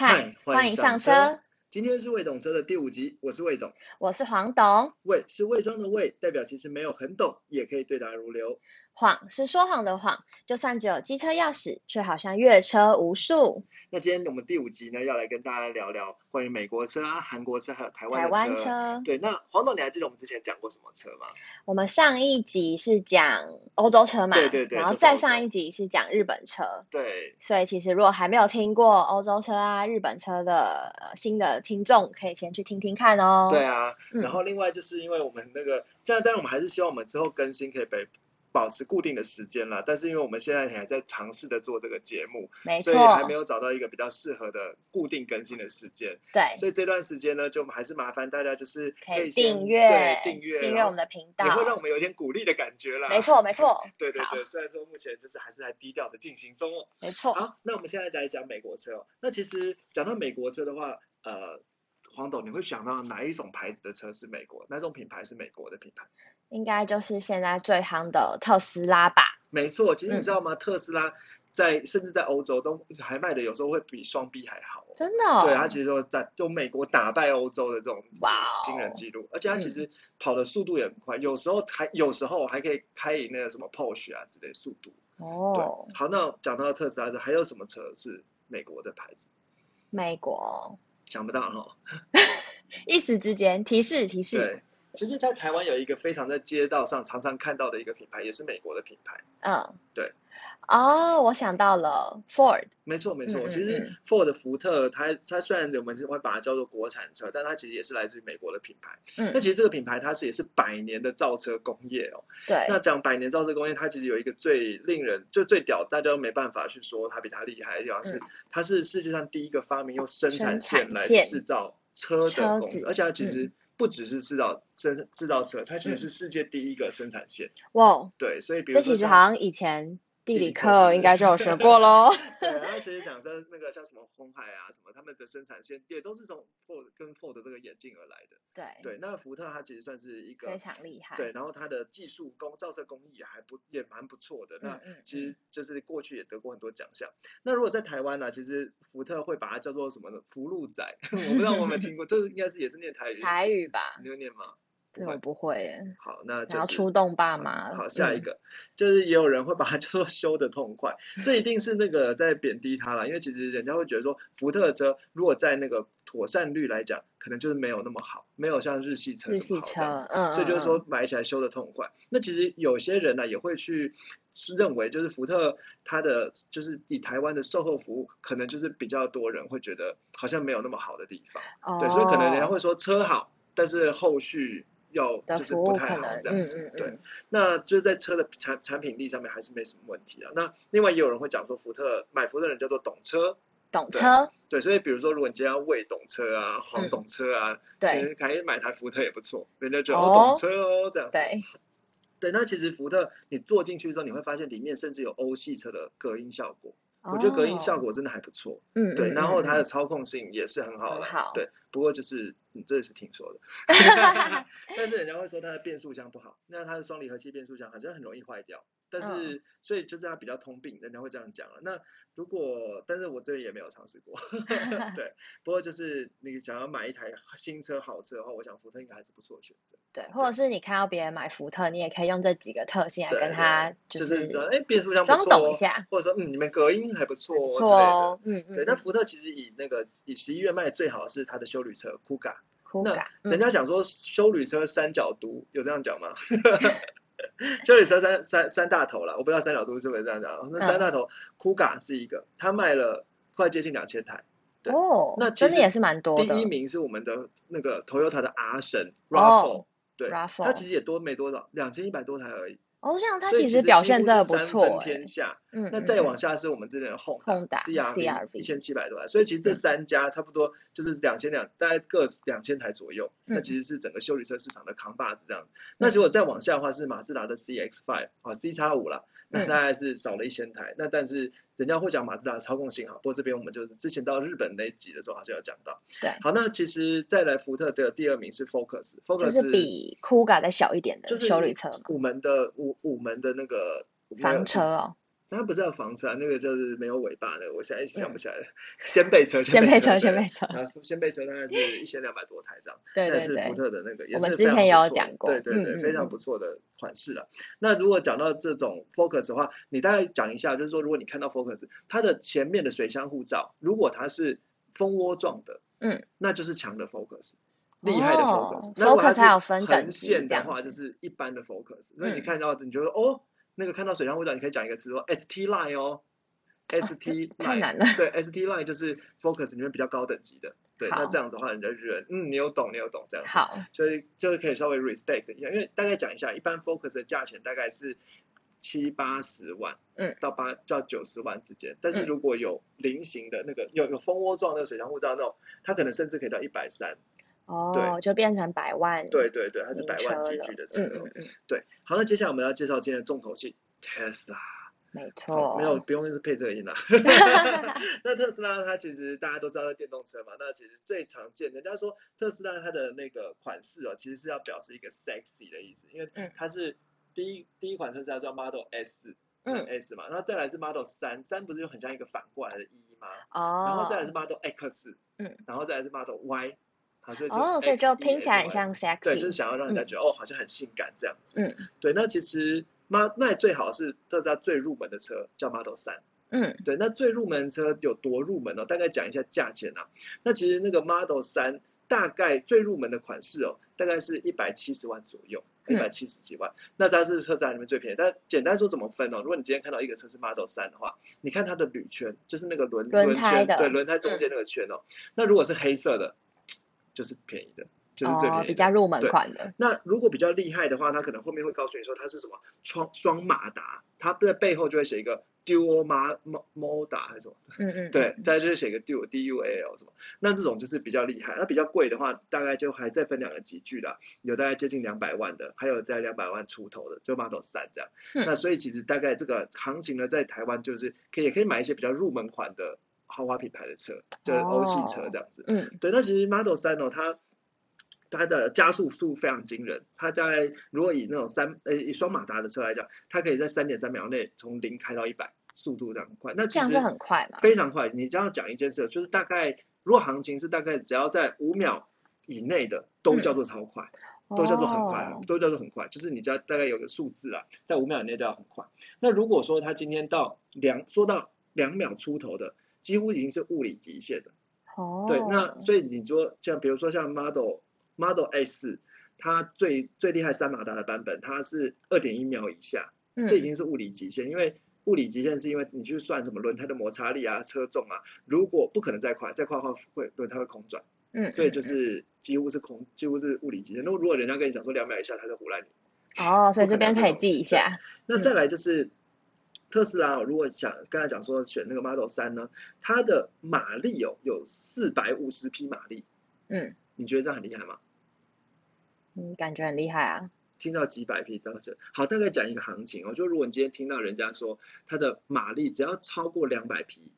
嗨，欢迎上车。今天是魏懂车的第五集，我是魏董。我是黄董，魏是魏庄的魏，代表其实没有很懂，也可以对答如流。谎是说谎的谎，就算只有机车钥匙，却好像越车无数。那今天我们第五集呢，要来跟大家聊聊关于美国车啊、韩国车还有台湾台的湾车，对，那黄董，你还记得我们之前讲过什么车吗？我们上一集是讲欧洲车嘛，对对对然后再上一集是讲日本车。对，所以其实如果还没有听过欧洲车啊、日本车的、呃、新的听众，可以先去听听看哦。对啊。嗯然后另外就是因为我们那个，这样，但是我们还是希望我们之后更新可以被保持固定的时间啦。但是因为我们现在还在尝试的做这个节目，没所以还没，有找到一个比较适合的固定更新的时间。对，所以这段时间呢，就还是麻烦大家就是可以订阅对订阅订阅我们的频道也，会让我们有一点鼓励的感觉啦。没错没错，对对对，虽然说目前就是还是在低调的进行中哦。没错。好，那我们现在来讲美国车哦。那其实讲到美国车的话，呃，黄董你会想到哪一种牌子的车是美国？哪种品牌是美国的品牌？应该就是现在最夯的特斯拉吧？没错，其实你嗯知道吗？特斯拉在甚至在欧洲都还卖的有时候会比双 B 还好哦。真的、哦？对，它其实说在用美国打败欧洲的这种惊人记录，而且它其嗯实跑的速度也很快，有时候还有时候还可以开以那个什么 Porsche 啊之类的速度。对，哦，好，那讲到特斯拉，还有什么车是美国的牌子？美国，想不到哈。一时之间提示提示，对，其实，在台湾有一个非常在街道上常常看到的一个品牌，也是美国的品牌。嗯，对。哦，我想到了 Ford，没错，没错。嗯嗯其实嗯 Ford 福特，它它虽然我们会把它叫做国产车，但它其实也是来自于美国的品牌。嗯那，其实这个品牌它是也是百年的造车工业哦。对，那讲百年造车工业，它其实有一个最令人就最屌，大家都没办法去说它比它厉害的地方是，嗯它是世界上第一个发明用生产线来制造车的公司，而且它其实嗯不只是制造生制造车，它其实是世界第一个生产线。哇，对，所以比如这其实好像以前地理课应该就有学过喽。对，然后其实讲真，那个像什么红海啊，什么他们的生产线也都是从 Ford 跟 Ford 这个眼镜而来的。对，对，那福特它其实算是一个非常厉害。对，然后它的技术工造车工艺也还不也蛮不错的。那其实就是过去也得过很多奖项。那如果在台湾呢、其实福特会把它叫做什么呢？福禄仔，我不知道我有没有听过，这应该是也是念台语。台语吧，你会念吗？这个我不会耶。好，那就出动爸妈。好，下一嗯。个、就是也有人会把它 叫做修的痛快，这一定是那个在贬低它了，因为其实人家会觉得说福特的车如果在那个妥善率来讲，可能就是没有那么好，没有像日系车日这么系好这样子，，所以就是嗯说买起来修的痛快。那其实有些人呢、也会去认为，就是福特它的就是以台湾的售后服务，可能就是比较多人会觉得好像没有那么好的地方。哦对，所以可能人家哦会说车好，但是后续要就是不太好，这样子。对嗯嗯嗯，，那就是在车的产产品力上面还是没什么问题啊。那另外也有人会讲说，福特买福特的人叫做懂车，懂车，对，所以比如说如果你今天要魏懂车啊、黄嗯懂车啊，其对实可以买台福特也不错，人家觉得哦哦懂车哦这样子。对，对，那其实福特你坐进去之后，你会发现里面甚至有欧系车的隔音效果，我觉得隔音效哦，果真的还不错。嗯，对，嗯然后它的嗯。操控性也是很好的，好。对，不过就是你这也是听说的，但是人家会说它的变速箱不好，那它的双离合器变速箱好像很容易坏掉，但是、嗯所以就是它比较通病，人家会这样讲了。那如果，但是我这里也没有尝试过，对，不过就是你想要买一台新车好车的话，我想福特应该还是不错的选择。对，或者是你看到别人买福特，你也可以用这几个特性来跟他就是是哎变速箱不装懂一下，或者说嗯你们隔音还不错哦之类的。哦，嗯嗯，对，那嗯福特其实以那个以十一月卖最好的是它的修旅车酷感，嗯人家讲说修旅车三角毒，有这样讲吗？修旅车三三三大头了，我不知道三角都是不是这样讲。那三大头，酷嘎是一个，他卖了快接近两千台。对哦，那其实也是蛮多的，第一名是我们的那个 Toyota 的 R 神哦 Rav4，对，RAV4 它其实也多没多少，两千一百多台而已。哦，这样它其其实表现真的不错哎天，下。嗯，那再往下是我们这边的 Honda Honda CRV 一千七百多台，所以其实这嗯三家差不多就是两千两，大概各两千台左右。那嗯其实是整个修理车市场的扛把子这样。那如果再往下的话是马自达的 CX-5 啊 C 叉五啦，那嗯大概是少了一千台。那但是人家会讲马自达的操控性好，不过这边我们就是之前到日本那一集的时候好像有讲到。对，好，那其实再来福特的第二名是 Focus，Focus 就是比 Kuga 再小一点的就是修理车嘛，五门的五五门的那个房车哦，它不是要房车啊，那个就是没有尾巴的，我现在想不起来了。掀背车，掀背车，对掀背车，啊，掀背车大概是 一千两百多台这样，对对那是福，特的那个，也是非常之前也有不错讲过对对对，非常嗯不错的款式了。那如果讲到这种 Focus 的话，你大概讲一下，就是说如果你看到 Focus，它的前面的水箱护罩，如果它是蜂窝状的，嗯，那就是强的 Focus。厉害的哦 Focus，、那如果它 Focus 还有分等横级线的话，就是一般的 Focus。所以你嗯看到你觉得哦，那个看到水箱护罩，你可以讲一个词说 ST Line 哦，ST 太 Line，、难了。对，ST Line 就是 Focus 里面比较高等级的。对，那好这样子的话，人家就觉得嗯，你有懂，你有懂这样子。好，所以就是可以稍微 respect 一下，因为大概讲一下，一般 Focus 的价钱大概是七八十万，嗯，到八到九十万之间。但是嗯如果有菱形的那个有有蜂窝状那个水箱护罩那种，它可能甚至可以到一百三。哦，就变成百万对对对，它是百万级距的车。嗯嗯嗯，对，好，那接下来我们要介绍今天的重头戏 Tesla。没好，错，没有不用配这个音了。那特斯拉它其实大家都知道是电动车嘛，那其实最常见，人家说特斯拉它的那个款式哦，其实是要表示一个 sexy 的意思，因为嗯它是第一第一款特斯拉叫 Model S，嗯 S 嘛，然后再来是 Model 三，三不是就很像一个反过来的一吗？哦，然后再来是 Model X，嗯，然后再来是 Model Y，哦，所以就拼起来很像对，就是 sexy，想要让人家觉得、哦，好像很性感这样子。嗯对，那其实妈那最好是特斯拉最入门的车叫 Model 三。嗯对，那最入门车有多入门哦？大概讲一下价钱啊。那其实那个 Model 三大概最入门的款式哦，大概是一百七十万左右，一嗯百七十几万。那它是特斯拉里面最便宜。但简单说怎么分哦？如果你今天看到一个车是 Model 三的话，你看它的铝圈，就是那个轮轮胎对，轮胎中间那个圈哦。那如果是黑色的，就是便宜的，就是最便宜哦，比较入门款的，那如果比较厉害的话，他可能后面会告诉你说它是什么双双马达，它在背后就会写一个 Dual Ma Mo Moda 还是什么，嗯 嗯，对，再就是写一个 Dual D U A L 什么，那这种就是比较厉害。那比较贵的话，大概就还再分两个级距啦，有大概接近两百万的，还有在两百万出头的，就 Model 三这样。嗯。那所以其实大概这个行情呢，在台湾就是可以也可以买一些比较入门款的豪华品牌的车，就是欧系车这样子。嗯对，那其实 Model 三哦，它它的加速速非常惊人，它大概如果以那种三呃以双马达的车来讲，它可以在三点三秒内从零开到一百，速度这样快。那其实很快嘛，非常快。你这样讲一件事，就是大概如果行情是大概只要在五秒以内的，都叫做超快。都叫做很快，哦都叫做很快，就是你只要大概有个数字啦，在五秒以内都要很快。那如果说它今天到两说到两秒出头的，几乎已经是物理极限了。哦，对，那所以你说像比如说像 Model Model S，它最最厉害三马达的版本，它是二点一秒以下，嗯这已经是物理极限，因为。物理极限是因为你去算什么轮胎的摩擦力啊、车重啊，如果不可能再快，再快的话会轮胎会空转，嗯，所以就嗯是几乎是空，几乎是物理极限。那如果人家跟你讲说两秒以下，他就胡乱你。哦，所以这边可以记一下，那再来就是特斯拉、哦，如果想刚才讲说选那个 Model 三呢，它的马力哦有四百五十匹马力，嗯你觉得这样很厉害吗？嗯，感觉很厉害啊，听到几百匹到这，好，大概讲一个行情哦，就如果你今天听到人家说它的马力只要超过两百匹，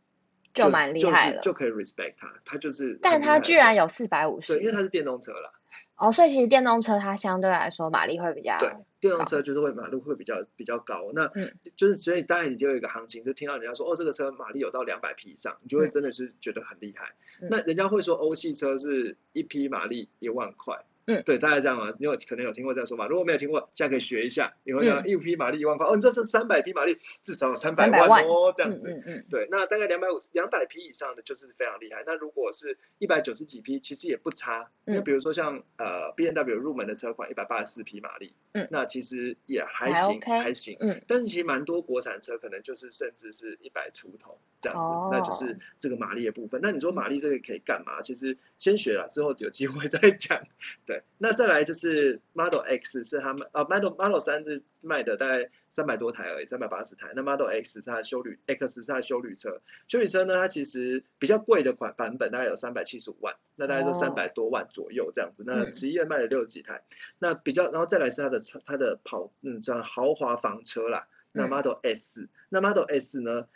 就蛮厉害了就是就可以 respect 它，它就是但它居然有四百五对，因为，它是电动车啦，哦，所以其实电动车它相对来说马力会比较，对，电动车就是会马力会比较比较高，那嗯就是所以当然你就有一个行情，就听到人家说哦这个车马力有到两百匹以上，你就会嗯真的是觉得很厉害。嗯那人家会说欧系车是一匹马力一万块。嗯对，大概这样嘛，因为可能有听过这样说嘛，如果没有听过，现在可以学一下，你会讲嗯一匹马力一万块，哦，你这是三百匹马力，至少三百300万哦，这样嗯子。嗯嗯，对，那大概两百五十、两百匹以上的就是非常厉害。那如果是一百九十几匹，其实也不差。因为嗯比如说像呃 B N W 入门的车款一百八十四匹马力，嗯那其实也还还行还行。嗯但是其实蛮多国产车可能就是甚至是一百出头这样子，哦那就是这个马力的部分。那你说马力这个可以干嘛？其实先学了之后有机会再讲。对，那再来就是 Model X 是他们啊 Model Model 三是卖的大概三百多台而已，三百八十台。那 Model X 是它的修旅 X 是它的修旅车，修旅车呢它其实比较贵的款版本大概有三百七十五万，那大概就哦三百多万左右这样子。那嗯十一月卖了六十几台，那比较然后再来是它的车它的跑嗯这样豪华房车啦。那嗯 Model S，、那 Model S 呢，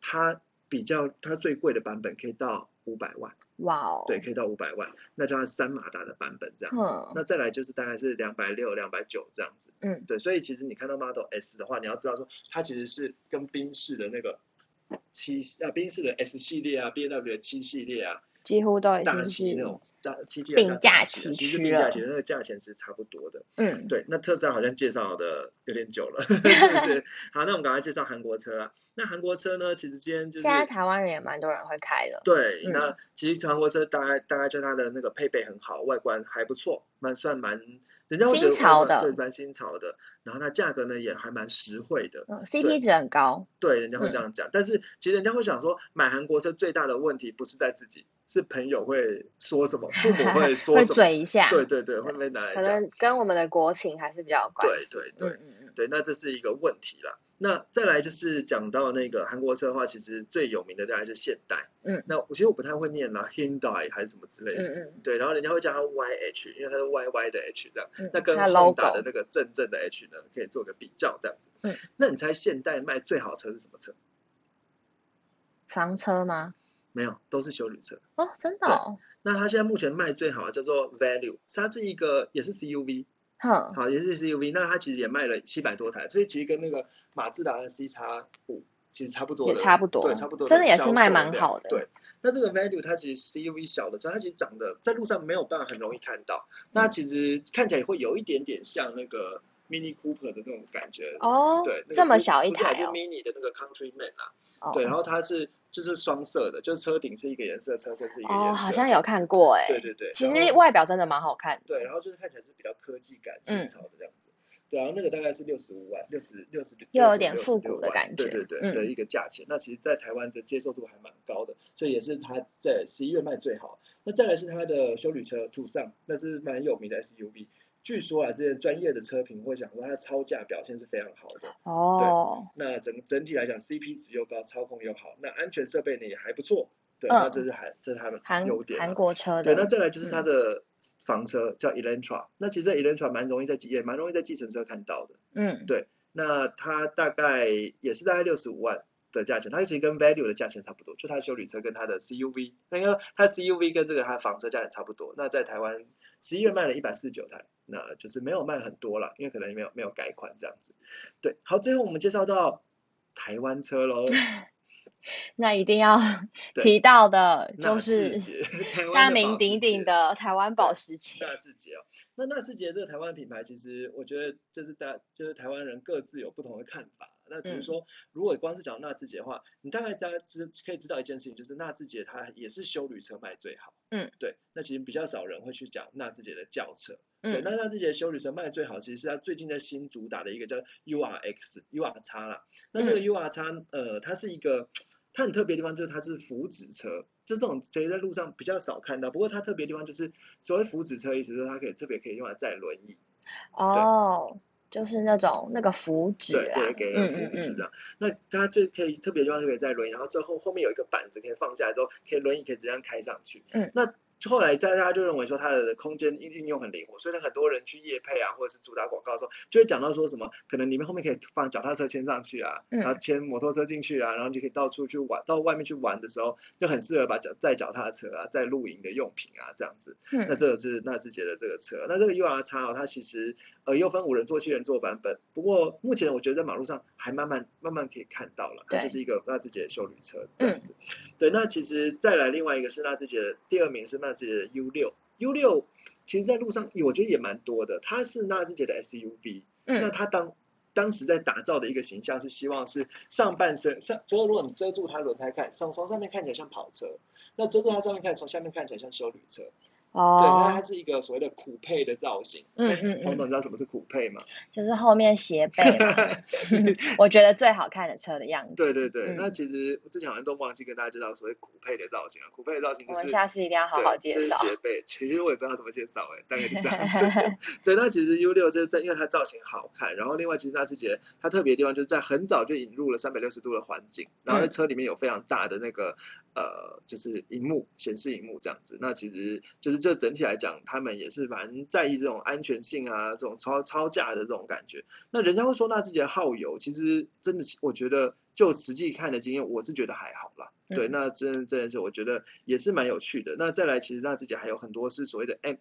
它比较它最贵的版本可以到五百万，哇哦，对，可以到五百万，那叫它三马达的版本这样子。嗯那再来就是大概是两百六、两百九这样子。嗯，对，所以其实你看到 Model S 的话，你要知道说它其实是跟宾士的那个七啊，宾士的 S 系列啊，B M W 的七系列啊，几乎都已经是七那种大七系并驾列大大齐驱其实并驾齐驱，那个价钱是差不多的。嗯，对，那特斯拉好像介绍的有点久了，是不是？好，那我们赶快介绍韩国车啊。那韩国车呢，其实今天就是现在台湾人也蛮多人会开了，对，嗯那其实韩国车大概大概就它的那个配备很好，外观还不错，蛮算蛮，人家会觉得新潮的对，蛮新潮的。然后它价格呢也还蛮实惠的，嗯，CP 值很高，对，人家会嗯这样讲。但是其实人家会想说，买韩国车最大的问题不是在自己，是朋友会说什么，父母会 说什么，会嘴一下，对对对，会被拿来讲。可能跟我们的国情还是比较有关对系，对对对嗯嗯，对，那这是一个问题啦。那再来就是讲到那个韩国车的话，其实最有名的大概是现代。嗯，那我其实我不太会念啦，Hyundai 还是什么之类的。嗯嗯，对，然后人家会叫它 YH，因为它是 YY 的 H 这样。嗯那跟它 Honda 的那个正正的 H 呢，可以做个比较这样子。嗯，那你猜现代卖最好车是什么车？房车吗？没有，都是修理车。哦，真的哦，那它现在目前卖最好的叫做 Value，它是一个也是 CUV，哼，好，也是 CUV，那它其实也卖了七百多台，所以其实跟那个马自达的 C 叉五其实差不多也的，差不多，对，差不多，真的也是卖蛮好的，对，那这个 value 它其实 CUV 小的时候，它其实长得在路上没有办法很容易看到，那其实看起来会有一点点像那个 Mini Cooper 的那种感觉。哦，对，那个这么小一台哦，mini 的那个 Countryman 啊，哦对，然后它是就是双色的，就是车顶是一个颜色，车身是一个颜色。哦，好像有看过哎，对对对，其实外表真的蛮好看的，对，然后就是看起来是比较科技感、嗯新潮的这样子。对，然后那个大概是六十五万，六十六十又有点复古的感觉对对对、嗯的一个价钱。那其实，在台湾的接受度还蛮高的，所以也是它在十一月卖最好。那再来是它的修旅车途尚，那是蛮有名的 SUV。据说啊，这些专业的车评会讲说，它超价表现是非常好的。哦，那整整体来讲，CP 值又高，操控又好，那安全设备呢也还不错。对，嗯那这是韩这是他们韩优点啊、韩国车对，那的，再来就是它的房车、叫 Elantra，那其实这 Elantra 蛮容易在也蛮容易在计程车看到的。嗯，对那它大概也是大概六十五万的价钱，它其实跟 Value 的价钱差不多，就它的修理车跟它的 CUV，那个它 CUV 跟这个它房车价钱差不多。那在台湾十一月卖了一百四十九台，那就是没有卖很多了，因为可能没有没有改款这样子。对，好，最后我们介绍到台湾车喽，那一定要提到的就是 大名鼎鼎的台湾保时捷，纳智捷哦，那纳智捷这个台湾品牌，其实我觉得就是大就是台湾人各自有不同的看法。那只是嗯说，如果光是讲纳智捷的话，你大概大家知可以知道一件事情，就是纳智捷它也是修旅车卖最好。嗯，对。那其实比较少人会去讲纳智捷的轿车。对，嗯那纳智捷修旅车卖最好，其实是它最近在新主打的一个叫 URX、UR 叉啦。那这个嗯 UR 叉，呃，它是一个它很特别的地方，就是它是福祉车，就这种其实在路上比较少看到。不过它特别的地方就是，所谓福祉车，意思就是它可以特别可以用来载轮椅，哦，就是那种那个福祉啊对对，，给人嗯嗯嗯，福祉的。那它就可以特别的地方就可以在轮椅，然后最后后面有一个板子可以放下来之后，可以轮椅可以直接开上去。嗯，那后来大家就认为说它的空间运运用很灵活，所以呢很多人去夜配啊，或者是主打广告的时候，就会讲到说什么，可能你们后面可以放脚踏车牵上去啊，嗯。然后牵摩托车进去啊，然后就可以到处去玩，到外面去玩的时候，就很适合把脚载脚踏车啊，载露营的用品啊这样子。那嗯这个是纳智捷的这个车，那这个 UR 叉哦，它其实呃又分五人座、七人座版本，不过目前我觉得在马路上还慢慢慢慢可以看到了，它就是一个纳智捷的修旅车这样子。对，那其实再来另外一个是纳智捷的第二名是纳智捷的 U 六，U 六其实在路上我觉得也蛮多的，它是纳智捷的 SUV，那嗯它当当时在打造的一个形象是希望是上半身上，所以如果你遮住它轮胎看，上从上面看起来像跑车，那遮住它上面看，从下面看起来像修旅车。对，那它哦，是一个所谓的苦配的造型。哎嗯嗯嗯黄总，你知道什么是苦配吗？就是后面斜背嘛 我觉得最好看的车的样子。对对对，嗯那其实我之前好像都忘记跟大家介绍所谓苦配的造型啊。苦配的造型我们就是下次一定要好好介绍这是。斜背，其实我也不知道怎么介绍哎、大概就这样子。对，那其实 U 六就是在因为它造型好看，然后另外其实纳智捷它特别的地方就是在很早就引入了三百六十度的环境，然后在嗯车里面有非常大的那个呃就是荧幕显示荧幕这样子，那其实就是这整体来讲，他们也是蛮在意这种安全性啊，这种超超价的这种感觉。那人家会说那自己的耗油，其实真的，我觉得就实际看的经验，我是觉得还好啦。对，那真真的是我觉得也是蛮有趣的。那再来，其实那自己还有很多是所谓的 M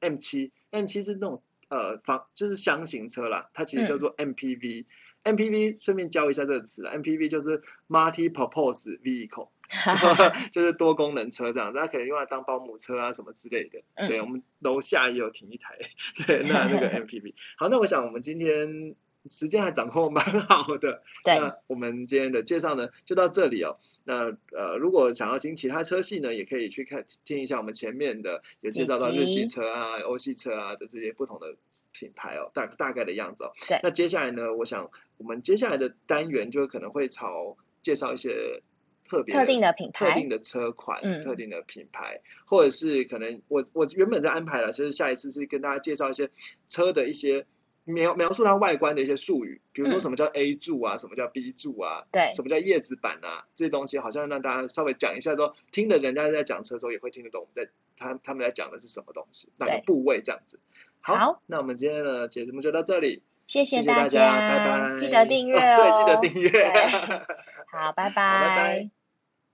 M 七，M 七是那种呃房就是箱型车啦，它其实叫做 MPV。MPV 顺便教一下这个词，MPV 就是 Multi-Purpose Vehicle，就是多功能车这样，大家可以用来当保姆车啊什么之类的。对，我们楼下也有停一台，对，那那个 MPV。好，那我想我们今天。时间还掌控蛮好的，那我们今天的介绍呢就到这里哦。那呃，如果想要听其他车系呢，也可以去看听一下我们前面的有介绍到日系车啊、欧系车啊的这些不同的品牌哦，大大概的样子哦。对。那接下来呢，我想我们接下来的单元就可能会朝介绍一些特别特定的品牌、特定的车款、特定的品牌，或者是可能我我原本在安排了，就是下一次是跟大家介绍一些车的一些。描描述它外观的一些术语，比如说什么叫 A 柱啊，什么叫 B 柱啊，对，什么叫叶子板啊，这些东西好像让大家稍微讲一下，说听的人家在讲车的时候也会听得懂，我们在他他们在讲的是什么东西，哪个部位这样子。好，那我们今天的节目就到这里，谢谢大家，拜拜，记得订阅哦，对，记得订阅，好，拜拜，拜拜。